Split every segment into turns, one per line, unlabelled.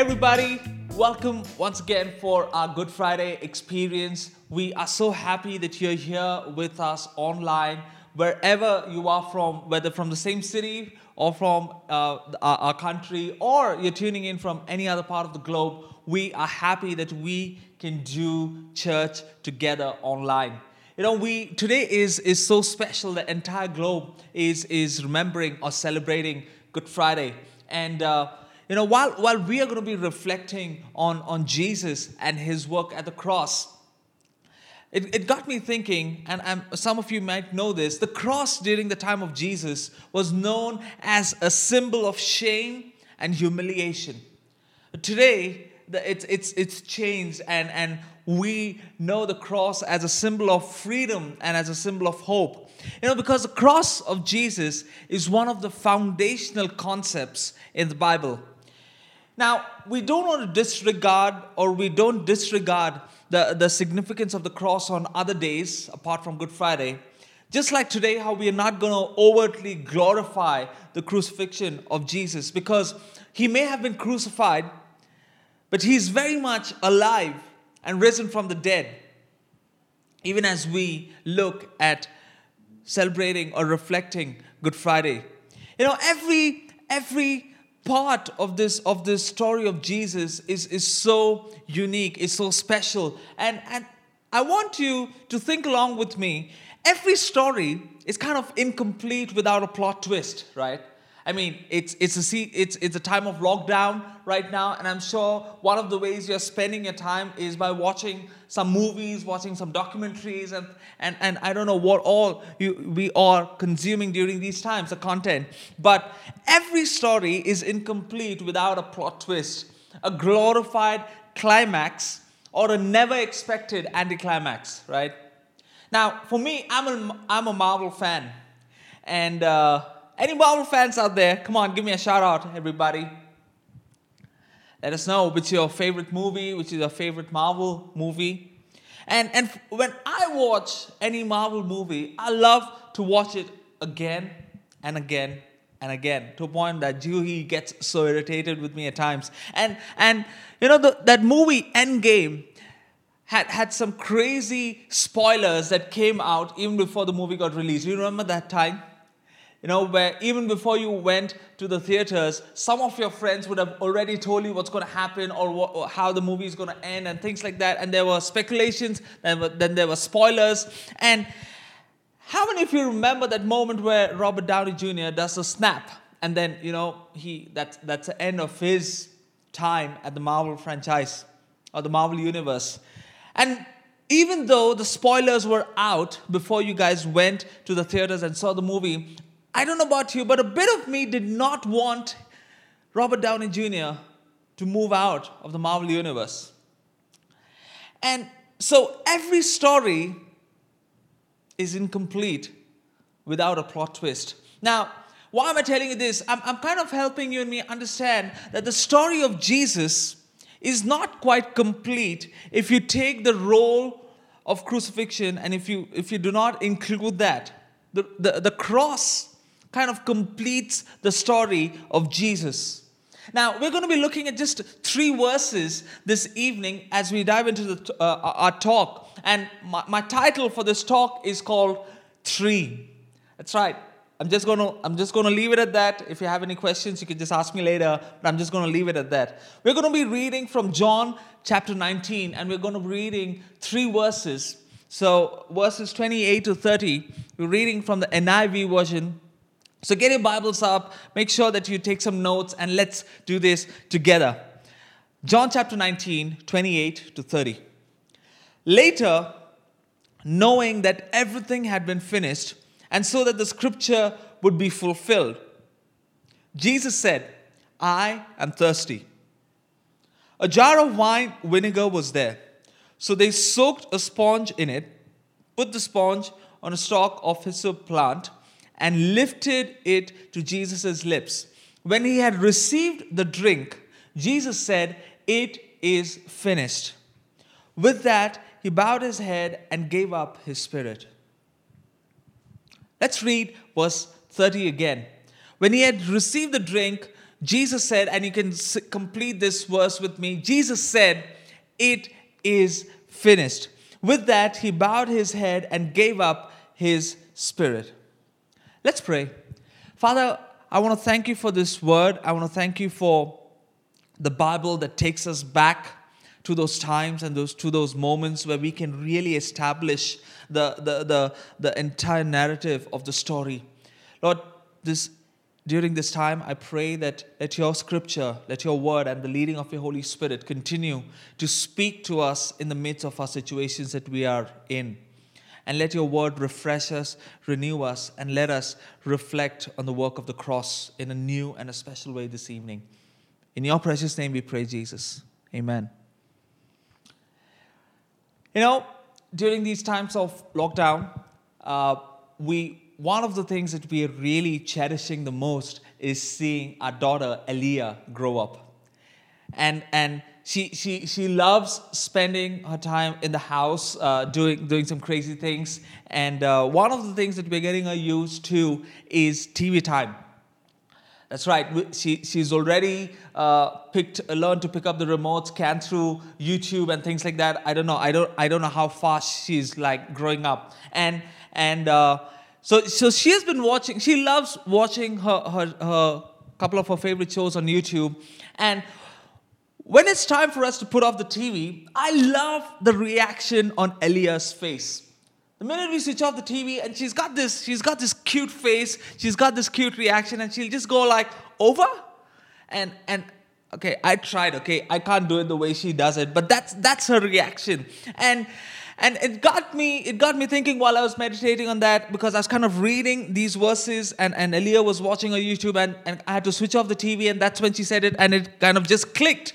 everybody, welcome once again for our Good Friday experience. We are so happy that you're here with us online, wherever you are from, whether from the same city or from uh, our, our country, or you're tuning in from any other part of the globe. We are happy that we can do church together online. You know, we today is is so special. The entire globe is is remembering or celebrating Good Friday, and uh, you know, while while we are going to be reflecting on on Jesus and His work at the cross, it, it got me thinking, and I'm, some of you might know this. The cross during the time of Jesus was known as a symbol of shame and humiliation. Today, it's it's it's changed, and and we know the cross as a symbol of freedom and as a symbol of hope. You know, because the cross of Jesus is one of the foundational concepts in the Bible. Now, we don't want to disregard or we don't disregard the, the significance of the cross on other days apart from Good Friday. Just like today, how we are not going to overtly glorify the crucifixion of Jesus because he may have been crucified, but he's very much alive and risen from the dead. Even as we look at celebrating or reflecting Good Friday. You know, every every part of this of this story of Jesus is, is so unique, is so special. And and I want you to think along with me. Every story is kind of incomplete without a plot twist, right? I mean, it's it's a it's it's a time of lockdown right now, and I'm sure one of the ways you're spending your time is by watching some movies, watching some documentaries, and and, and I don't know what all you, we are consuming during these times, the content. But every story is incomplete without a plot twist, a glorified climax, or a never expected anticlimax, right? Now, for me, I'm a I'm a Marvel fan, and. Uh, any Marvel fans out there? Come on, give me a shout out, everybody. Let us know which is your favorite movie, which is your favorite Marvel movie. And, and when I watch any Marvel movie, I love to watch it again and again and again to a point that Juhi gets so irritated with me at times. And, and you know, the, that movie Endgame had, had some crazy spoilers that came out even before the movie got released. You remember that time? You know, where even before you went to the theaters, some of your friends would have already told you what's going to happen or, what, or how the movie is going to end and things like that. And there were speculations, then, there were spoilers. And how many of you remember that moment where Robert Downey Jr. does a snap? And then, you know, he that's, that's the end of his time at the Marvel franchise or the Marvel universe. And even though the spoilers were out before you guys went to the theaters and saw the movie, I don't know about you, but a bit of me did not want Robert Downey Jr. to move out of the Marvel Universe. And so every story is incomplete without a plot twist. Now, why am I telling you this? I'm, I'm kind of helping you and me understand that the story of Jesus is not quite complete if you take the role of crucifixion and if you if you do not include that. The, the, the cross kind of completes the story of Jesus. Now, we're going to be looking at just three verses this evening as we dive into the, uh, our talk. And my, my title for this talk is called Three. That's right. I'm just going to I'm just going to leave it at that. If you have any questions, you can just ask me later, but I'm just going to leave it at that. We're going to be reading from John chapter 19 and we're going to be reading three verses. So, verses 28 to 30, we're reading from the NIV version so get your Bibles up, make sure that you take some notes, and let's do this together. John chapter 19, 28 to 30. Later, knowing that everything had been finished, and so that the scripture would be fulfilled, Jesus said, I am thirsty. A jar of wine vinegar was there. So they soaked a sponge in it, put the sponge on a stalk of hyssop plant and lifted it to Jesus' lips. When he had received the drink, Jesus said, It is finished. With that, he bowed his head and gave up his spirit. Let's read verse 30 again. When he had received the drink, Jesus said, and you can complete this verse with me. Jesus said, It is finished. With that, he bowed his head and gave up his spirit. Let's pray. Father, I want to thank you for this word. I want to thank you for the Bible that takes us back to those times and those to those moments where we can really establish the, the, the, the entire narrative of the story. Lord, this during this time, I pray that let your scripture, let your word, and the leading of your Holy Spirit continue to speak to us in the midst of our situations that we are in. And let your word refresh us, renew us, and let us reflect on the work of the cross in a new and a special way this evening. In your precious name we pray, Jesus. Amen. You know, during these times of lockdown, uh, we one of the things that we are really cherishing the most is seeing our daughter Elia grow up. And, and she, she, she loves spending her time in the house uh, doing, doing some crazy things. And uh, one of the things that we're getting her used to is TV time. That's right. She, she's already uh, picked, learned to pick up the remote, scan through YouTube and things like that. I don't know. I don't, I don't know how fast she's like growing up. And, and uh, so, so she has been watching, she loves watching her, her, her couple of her favorite shows on YouTube. And when it's time for us to put off the TV, I love the reaction on Elia's face. The minute we switch off the TV and she's got this, she's got this cute face, she's got this cute reaction, and she'll just go like, over? And and okay, I tried, okay, I can't do it the way she does it, but that's that's her reaction. And and it got me it got me thinking while i was meditating on that because i was kind of reading these verses and, and Elia was watching on youtube and, and i had to switch off the tv and that's when she said it and it kind of just clicked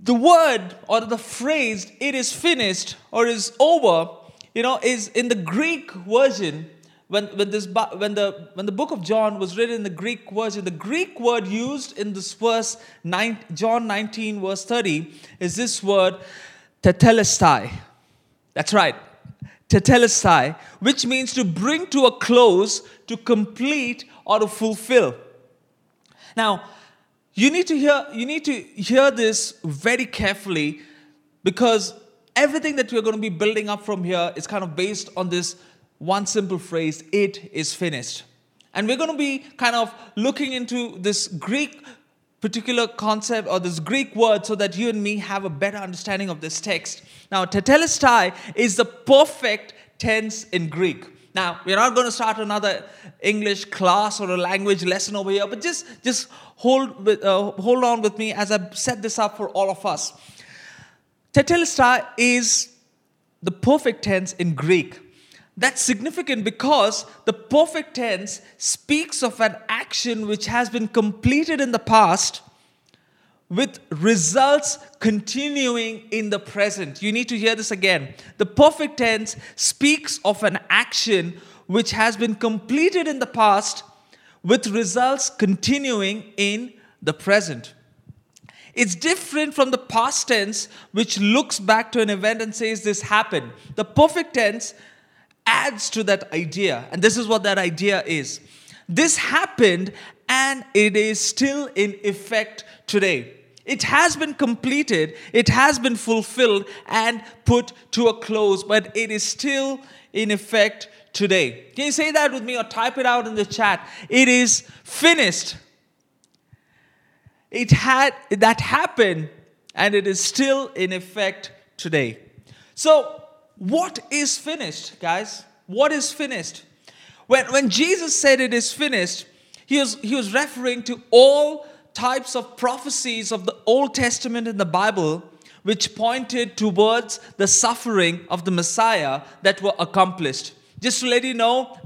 the word or the phrase it is finished or is over you know is in the greek version when, when, this, when, the, when the book of John was written in the Greek version, the Greek word used in this verse, nine, John 19, verse 30, is this word tetelestai. That's right, tetelestai, which means to bring to a close, to complete, or to fulfill. Now, you need to hear you need to hear this very carefully because everything that we're going to be building up from here is kind of based on this one simple phrase it is finished and we're going to be kind of looking into this greek particular concept or this Greek word so that you and me have a better understanding of this text. Now, tetelestai is the perfect tense in Greek. Now, we're not going to start another English class or a language lesson over here, but just, just hold, with, uh, hold on with me as I set this up for all of us. Tetelestai is the perfect tense in Greek. That's significant because the perfect tense speaks of an action which has been completed in the past with results continuing in the present. You need to hear this again. The perfect tense speaks of an action which has been completed in the past with results continuing in the present. It's different from the past tense, which looks back to an event and says this happened. The perfect tense adds to that idea. And this is what that idea is. This happened and it is still in effect today. It has been completed, it has been fulfilled and put to a close, but it is still in effect today. Can you say that with me or type it out in the chat? It is finished. It had that happened and it is still in effect today. So what is finished, guys? What is finished? When, when Jesus said it is finished, he was, he was referring to all types of prophecies of the Old Testament in the Bible which pointed towards the suffering of the Messiah that were accomplished. Just to let you know,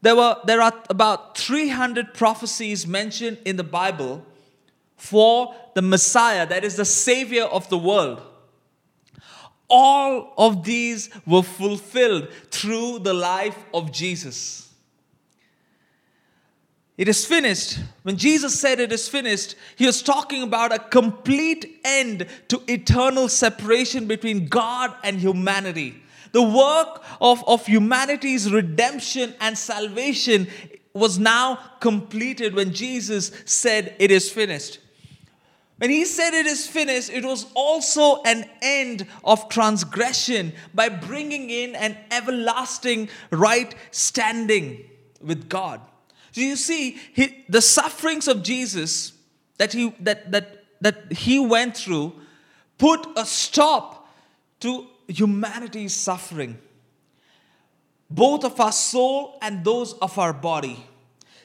there, were, there are about 300 prophecies mentioned in the Bible for the Messiah, that is the Savior of the world all of these were fulfilled through the life of Jesus. It is finished. When Jesus said it is finished, he was talking about a complete end to eternal separation between God and humanity. The work of, of humanity's redemption and salvation was now completed when Jesus said, It is finished. When he said it is finished, it was also an end of transgression by bringing in an everlasting right standing with God. So you see, he, the sufferings of Jesus that he, that, that, that he went through put a stop to humanity's suffering, both of our soul and those of our body.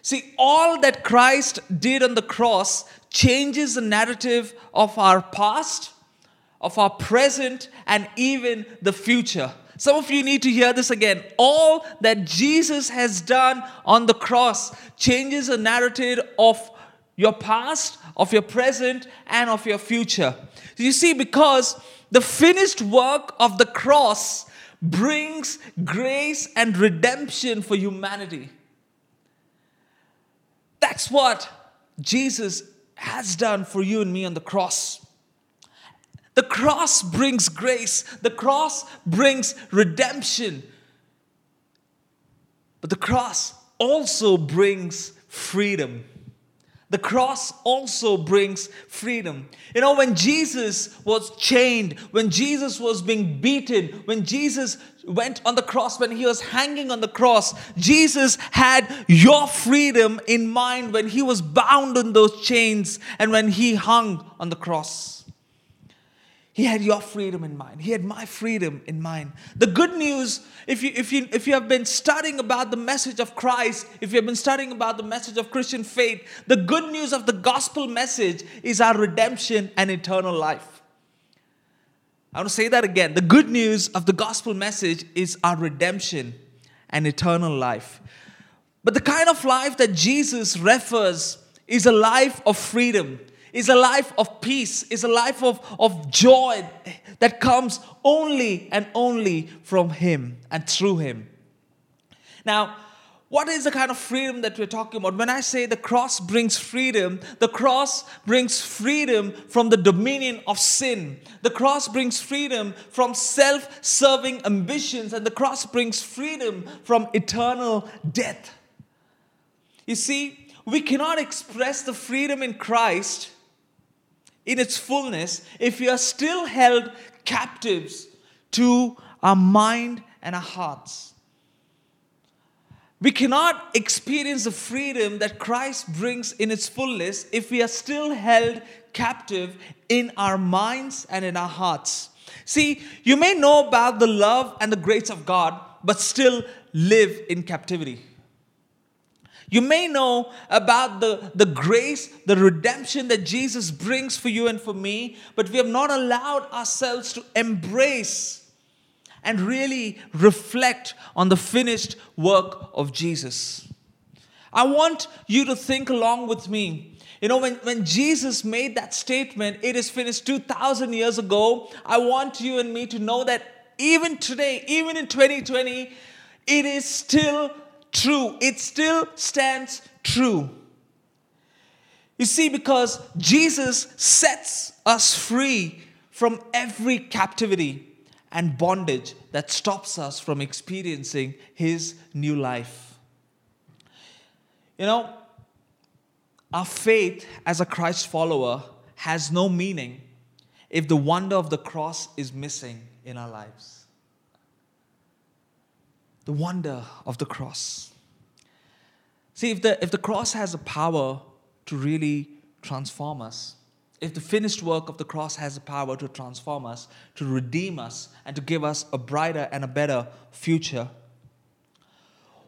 See, all that Christ did on the cross changes the narrative of our past, of our present, and even the future. Some of you need to hear this again. All that Jesus has done on the cross changes the narrative of your past, of your present, and of your future. You see, because the finished work of the cross brings grace and redemption for humanity. That's what Jesus has done for you and me on the cross. The cross brings grace, the cross brings redemption. But the cross also brings freedom. The cross also brings freedom. You know, when Jesus was chained, when Jesus was being beaten, when Jesus went on the cross, when he was hanging on the cross, Jesus had your freedom in mind when he was bound in those chains and when he hung on the cross. He had your freedom in mind. He had my freedom in mind. The good news, if you, if you, if you have been studying about the message of Christ, if you have been studying about the message of Christian faith, the good news of the gospel message is our redemption and eternal life. I want to say that again. The good news of the gospel message is our redemption and eternal life. But the kind of life that Jesus refers is a life of freedom is a life of peace, is a life of, of joy that comes only and only from Him and through Him. Now, what is the kind of freedom that we're talking about? When I say the cross brings freedom, the cross brings freedom from the dominion of sin. The cross brings freedom from self serving ambitions, and the cross brings freedom from eternal death. You see, we cannot express the freedom in Christ in its fullness if we are still held captives to our mind and our hearts. We cannot experience the freedom that Christ brings in its fullness if we are still held captive in our minds and in our hearts. See, you may know about the love and the grace of God, but still live in captivity. You may know about the, the grace, the redemption that Jesus brings for you and for me, but we have not allowed ourselves to embrace and really reflect on the finished work of Jesus. I want you to think along with me. You know, when, when Jesus made that statement, it is finished 2,000 years ago, I want you and me to know that even today, even in 2020, it is still true. It still stands true. You see, because Jesus sets us free from every captivity and bondage that stops us from experiencing His new life. You know, our faith as a Christ follower has no meaning if the wonder of the cross is missing in our lives the wonder of the cross. See, if the, if the cross has a power to really transform us, if the finished work of the cross has the power to transform us, to redeem us, and to give us a brighter and a better future,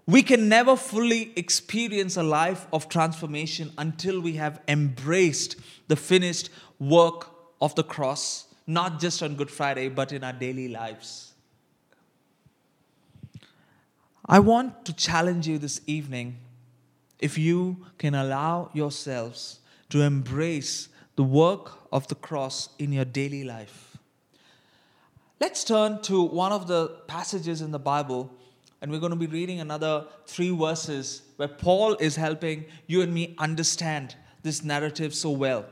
we can never fully experience a life of transformation until we have embraced the finished work of the cross, not just on Good Friday, but in our daily lives. I want to challenge you this evening if you can allow yourselves to embrace the work of the cross in your daily life. Let's turn to one of the passages in the Bible, and we're going to be reading another three verses where Paul is helping you and me understand this narrative so well.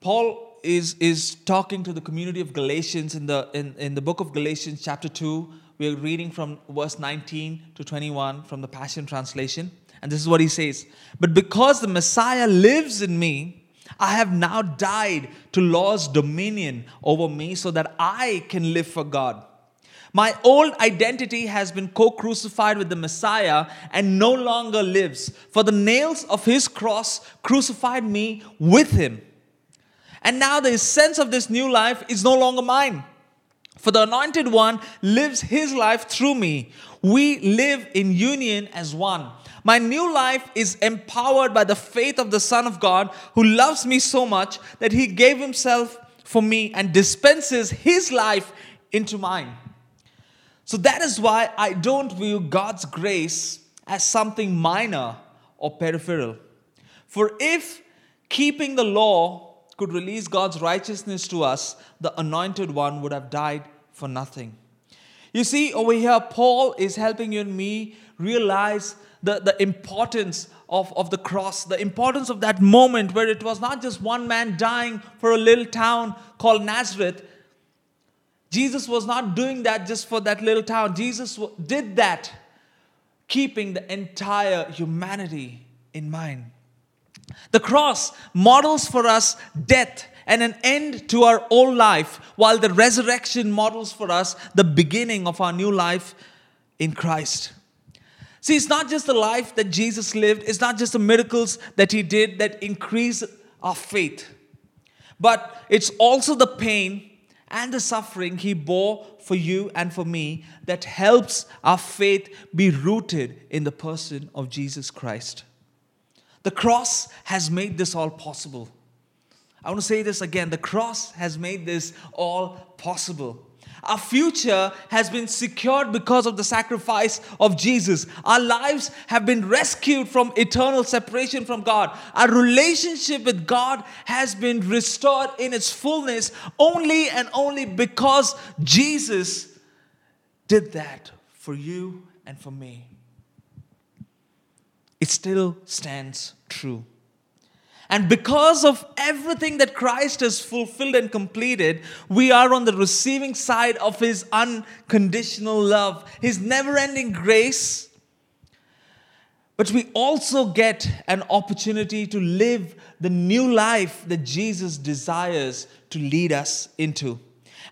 Paul is, is talking to the community of Galatians in the, in, in the book of Galatians, chapter 2, We're reading from verse 19 to 21 from the Passion Translation. And this is what he says But because the Messiah lives in me, I have now died to law's dominion over me so that I can live for God. My old identity has been co crucified with the Messiah and no longer lives, for the nails of his cross crucified me with him. And now the sense of this new life is no longer mine. For the anointed one lives his life through me. We live in union as one. My new life is empowered by the faith of the Son of God who loves me so much that he gave himself for me and dispenses his life into mine. So that is why I don't view God's grace as something minor or peripheral. For if keeping the law could release God's righteousness to us, the anointed one would have died for nothing. You see, over here, Paul is helping you and me realize the, the importance of, of the cross, the importance of that moment where it was not just one man dying for a little town called Nazareth. Jesus was not doing that just for that little town. Jesus did that keeping the entire humanity in mind. The cross models for us death and an end to our old life, while the resurrection models for us the beginning of our new life in Christ. See, it's not just the life that Jesus lived, it's not just the miracles that he did that increase our faith, but it's also the pain and the suffering he bore for you and for me that helps our faith be rooted in the person of Jesus Christ. The cross has made this all possible. I want to say this again the cross has made this all possible. Our future has been secured because of the sacrifice of Jesus. Our lives have been rescued from eternal separation from God. Our relationship with God has been restored in its fullness only and only because Jesus did that for you and for me. It still stands true. And because of everything that Christ has fulfilled and completed, we are on the receiving side of His unconditional love, His never ending grace. But we also get an opportunity to live the new life that Jesus desires to lead us into.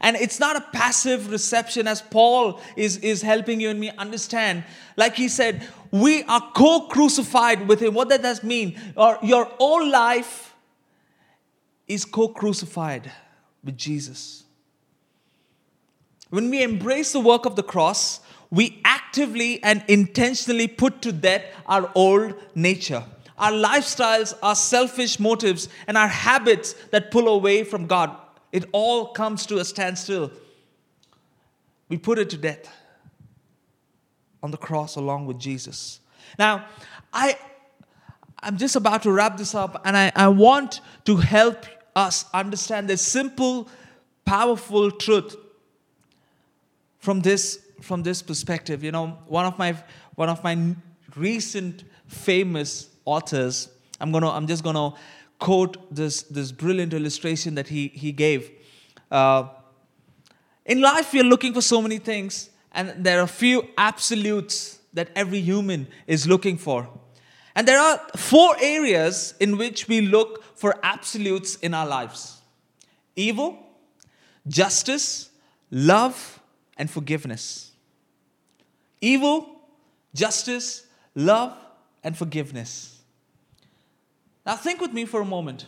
And it's not a passive reception as Paul is, is helping you and me understand. Like he said, we are co crucified with him. What does that mean? Your old life is co crucified with Jesus. When we embrace the work of the cross, we actively and intentionally put to death our old nature, our lifestyles, our selfish motives, and our habits that pull away from God. It all comes to a standstill. We put it to death on the cross along with Jesus. Now, I, I'm just about to wrap this up, and I, I want to help us understand this simple, powerful truth from this, from this perspective. You know, one of my, one of my recent famous authors, I'm, gonna, I'm just going to quote this, this brilliant illustration that he, he gave. Uh, in life, we are looking for so many things, and there are a few absolutes that every human is looking for. And there are four areas in which we look for absolutes in our lives evil, justice, love, and forgiveness. Evil, justice, love, and forgiveness. Now, think with me for a moment.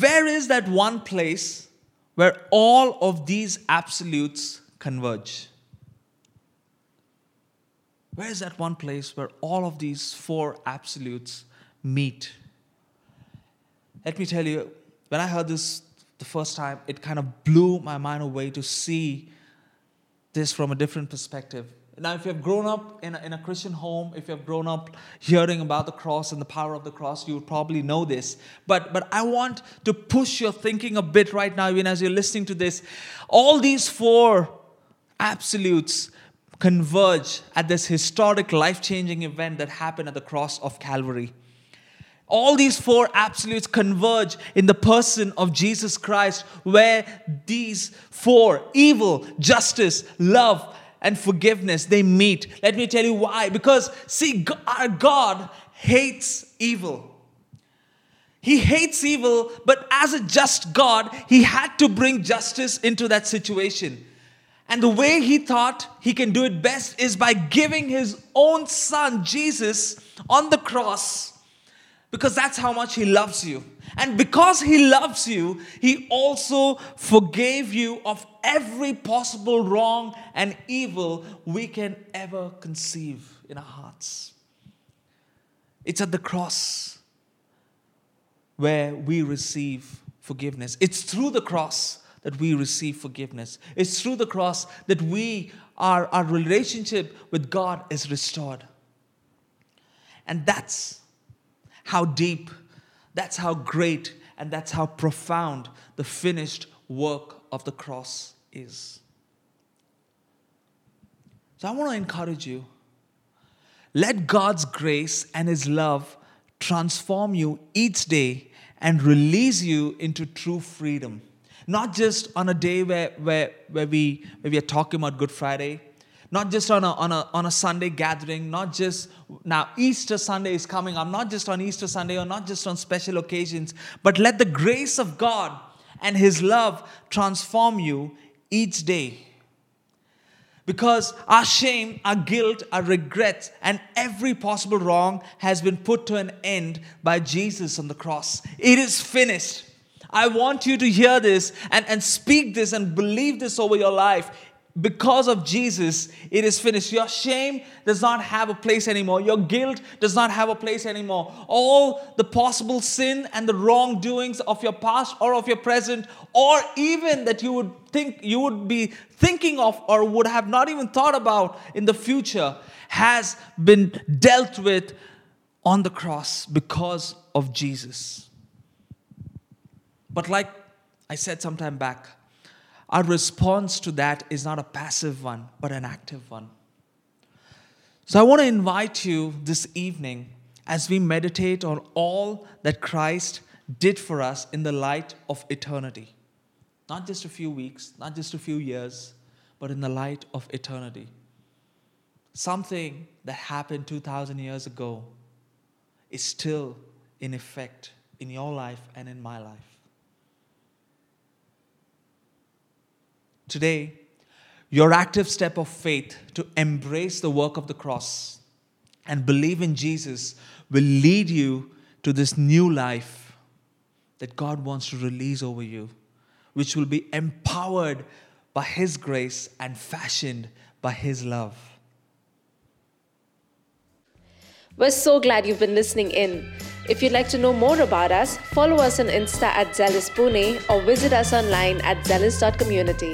Where is that one place where all of these absolutes converge? Where is that one place where all of these four absolutes meet? Let me tell you, when I heard this the first time, it kind of blew my mind away to see this from a different perspective. Now, if you have grown up in a, in a Christian home, if you have grown up hearing about the cross and the power of the cross, you would probably know this. But, but I want to push your thinking a bit right now, even as you're listening to this. All these four absolutes converge at this historic, life changing event that happened at the cross of Calvary. All these four absolutes converge in the person of Jesus Christ, where these four evil, justice, love, and forgiveness they meet. Let me tell you why. Because, see, our God hates evil. He hates evil, but as a just God, he had to bring justice into that situation. And the way he thought he can do it best is by giving his own son, Jesus, on the cross, because that's how much he loves you. And because he loves you, he also forgave you of every possible wrong and evil we can ever conceive in our hearts. It's at the cross where we receive forgiveness. It's through the cross that we receive forgiveness. It's through the cross that we our, our relationship with God is restored. And that's how deep, that's how great, and that's how profound the finished work of the cross is. So I want to encourage you. Let God's grace and His love transform you each day and release you into true freedom. Not just on a day where, where, where, we, where we are talking about Good Friday, not just on a, on, a, on a Sunday gathering, not just now Easter Sunday is coming up, not just on Easter Sunday or not just on special occasions, but let the grace of God and His love transform you each day. Because our shame, our guilt, our regrets, and every possible wrong has been put to an end by Jesus on the cross. It is finished. I want you to hear this and, and speak this and believe this over your life. Because of Jesus, it is finished. Your shame does not have a place anymore. Your guilt does not have a place anymore. All the possible sin and the wrongdoings of your past or of your present, or even that you would think you would be thinking of or would have not even thought about in the future, has been dealt with on the cross because of Jesus. But like I said some time back, our response to that is not a passive one, but an active one. So I want to invite you this evening as we meditate on all that Christ did for us in the light of eternity. Not just a few weeks, not just a few years, but in the light of eternity. Something that happened 2,000 years ago is still in effect in your life and in my life. Today, your active step of faith to embrace the work of the cross and believe in Jesus will lead you to this new life that God wants to release over you, which will be empowered by His grace and fashioned by His love.
We're so glad you've been listening in. If you'd like to know more about us, follow us on Insta at Zealous Pune or visit us online at zealous.community.